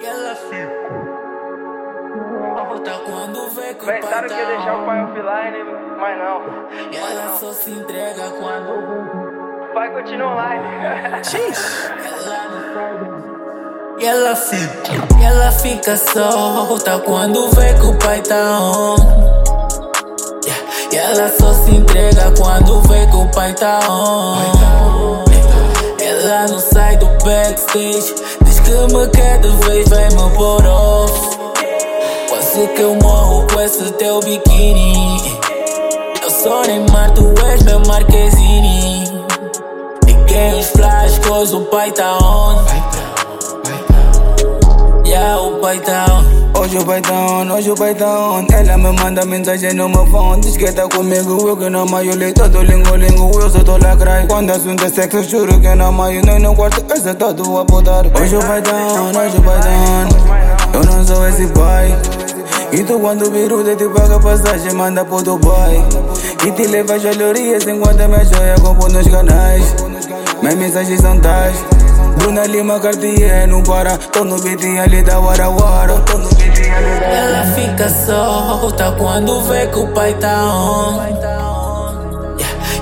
E ela fica. Volta quando o pai Pensaram que ia deixar o pai offline, mas não. E ela só se entrega quando O pai continua online. ela não sai. E ela fica, e ela fica solta quando vê que o pai tá on. Yeah. E ela só se entrega quando vê que o pai tá on. Ela não sai do backstage, diz que me quer de vez, vem me pôr off. Quase que eu morro com esse teu biquíni. Eu sou Neymar, tu és meu Marquezine. Liguei os flash, cause o pai tá on. Yeah, o pai tá on. Hoje o pai tá on, hoje o pai tá on. Ela me manda mensagem no meu phone. Diz que tá comigo, eu que não maio. Lei todo lingo, lingo, eu só tô lacrai. Quando assunto é sexo, juro que não maio. Nem no quarto, esse tá a botar Hoje o pai tá on, hoje o pai tá on. Eu não sou esse pai e tu quando viro de te paga passagem, manda pro Dubai. E te leva joalherias enquanto minha joia compro nos canais. Minhas mensagens são tais Bruna Lima Cartier, não para Tô no beat ali da Wara Wara Tô no beat ali da Ela fica solta quando vê que o pai tá on.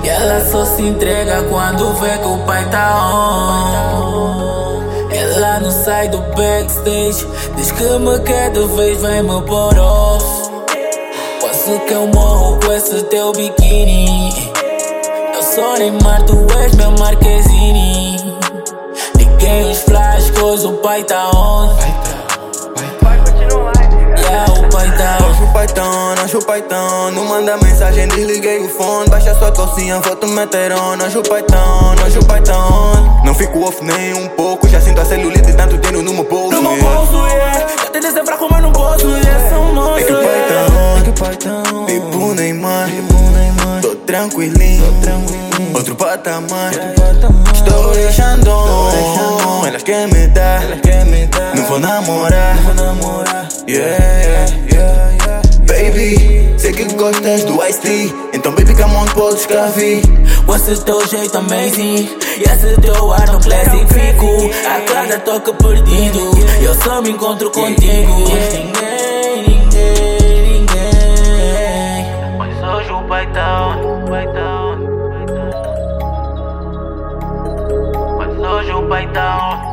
E ela só se entrega quando vê que o pai tá on. Ela não sai do backstage, diz que me quer de vez, vem me pôr off. Quase que eu morro com esse teu biquíni. Eu sou Neymar, tu és meu Marquezine. Pai tá on. O pai. Yeah, o tá? On. Hoje o paitão, hoje o paitão. Não manda mensagem, desliguei o fone. Baixa sua calcinha, foto meteron Hoje o paitão, hoje o paitão. Não fico off nem um pouco. Já sinto a celulite, tanto dinheiro no meu bolso No meu yeah. bolso, yeah. Já tentei ser fraco, mas não posso, yeah. São É que monstro, o yeah. paitão, tipo Neymar. Tô tranquilinho, outro patamar. Estou deixando, elas querem me dar. Não vou namorar, yeah, yeah, yeah. Baby, sei que gostas do Ice Tea Então baby, come on, podes vir Com esse teu jeito amazing? E esse teu ar no classic Fico. A cada toque perdido Eu só me encontro contigo. Ninguém, ninguém, ninguém Mas hoje o pai tá. Mas hoje o pai tá on